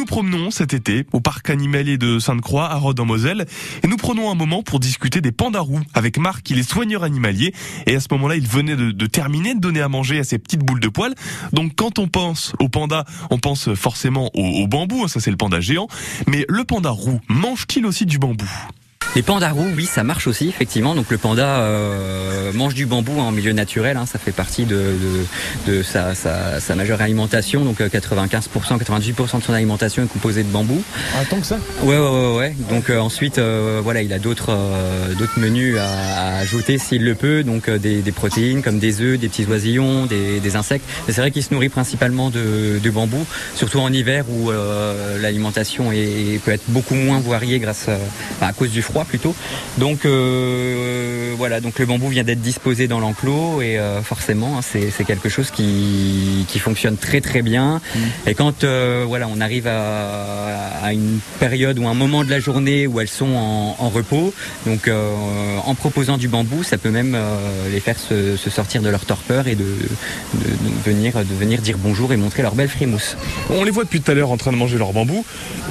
nous promenons cet été au parc animalier de Sainte-Croix à Rhodes en Moselle et nous prenons un moment pour discuter des pandas roux avec Marc, il est soigneur animalier. Et à ce moment-là, il venait de, terminer de donner à manger à ses petites boules de poils. Donc quand on pense au panda, on pense forcément au, au bambou, hein, ça c'est le panda géant, mais le panda roux mange-t-il aussi du bambou? Les pandas roux, oui, ça marche aussi, effectivement. Donc le panda euh, mange du bambou en milieu naturel, hein, ça fait partie de, de, de sa, sa, sa, majeure alimentation. Donc 95%, euh, 98% de son alimentation est composée de bambou. Ah, tant que ça? Ouais, ouais, ouais. ouais. Donc euh, ensuite, euh, voilà, il a d'autres d'autres menus à, à ajouter s'il le peut. Donc des, des, protéines comme des œufs, des petits oisillons, des, des insectes. Mais c'est vrai qu'il se nourrit principalement de, de, bambou, surtout en hiver où l'alimentation peut être beaucoup moins variée grâce à cause du froid plutôt. Donc euh, voilà, donc le bambou vient d'être disposé dans l'enclos et euh, forcément hein, c'est quelque chose qui, qui, fonctionne très très bien. Mm. Et quand euh, voilà, on arrive à, à, une période ou un moment de la journée où elles sont en, en repos, donc en proposant du bambou, ça peut même les faire se, se, sortir de leur torpeur et de, de, de, venir, de venir dire bonjour et montrer leur belle frimousse. On les voit depuis tout à l'heure en train de manger leur bambou.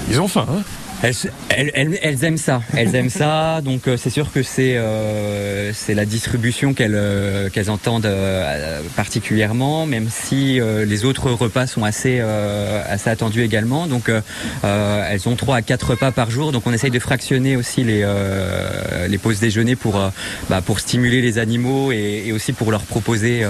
Ils ont faim. Hein elles, elles, elles, aiment ça, elles aiment ça, donc euh, c'est sûr que c'est euh, c'est la distribution qu'elles euh, qu'elles entendent euh, particulièrement, même si les autres repas sont assez assez attendus également. Donc elles ont trois à quatre repas par jour, donc on essaye de fractionner aussi les les pauses déjeuner pour bah, pour stimuler les animaux et, et, aussi pour leur proposer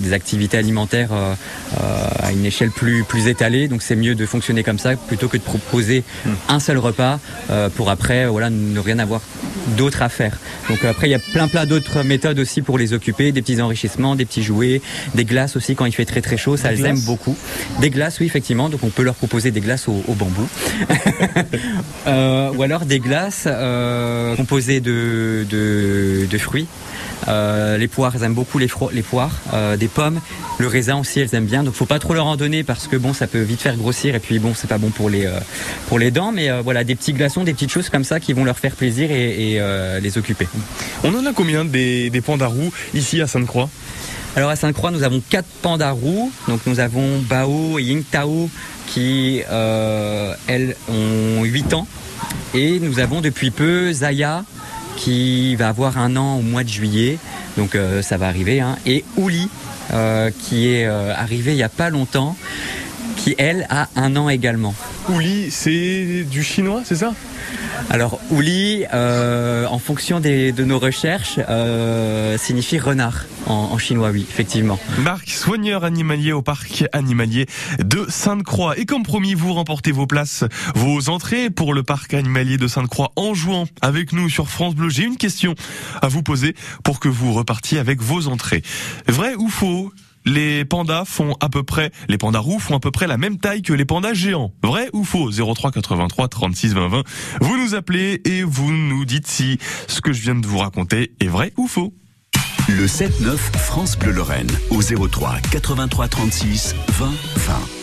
des activités alimentaires à une échelle plus plus étalée. Donc c'est mieux de fonctionner comme ça plutôt que de proposer mmh. un un seul repas euh, pour après voilà ne rien avoir d'autre à faire. Donc après il y a plein plein d'autres méthodes aussi pour les occuper, des petits enrichissements, des petits jouets, des glaces aussi quand il fait très très chaud, ça elles aiment beaucoup. Des glaces oui effectivement, donc on peut leur proposer des glaces au, bambou. euh, ou alors des glaces euh, composées de, de, de fruits euh, les poires, elles aiment beaucoup les, les poires, euh, des pommes, le raisin aussi, elles aiment bien. Donc faut pas trop leur en donner parce que bon, ça peut vite faire grossir et puis bon, c'est pas bon pour les euh, pour les dents. Mais voilà, des petits glaçons, des petites choses comme ça qui vont leur faire plaisir et, les occuper. On en a combien des, des pandas roux ici à Sainte-Croix? Alors à Sainte-Croix, nous avons quatre pandas roux. Donc nous avons Bao et Yingtao qui, elles, ont 8 ans. Et nous avons depuis peu Zaya qui va avoir un an au mois de juillet, donc euh, ça va arriver, hein. et Ouli, euh, qui est euh, arrivé il n'y a pas longtemps, qui elle a un an également. Ouli, c'est du chinois, c'est ça? Alors, Ouli, euh, en fonction des, de nos recherches, euh, signifie renard en, en, chinois, oui, effectivement. Marc, soigneur animalier au parc animalier de Sainte-Croix. Et comme promis, vous remportez vos places, vos entrées pour le parc animalier de Sainte-Croix en jouant avec nous sur France Bleu. J'ai une question à vous poser pour que vous repartiez avec vos entrées. Vrai ou faux? Les pandas font à peu près, les pandas roux font à peu près la même taille que les pandas géants. Vrai ou faux? 03 83 36 20 20. Vous nous appelez et vous nous dites si ce que je viens de vous raconter est vrai ou faux. Le 7-9 France Bleu Lorraine au 03 83 36 20 20.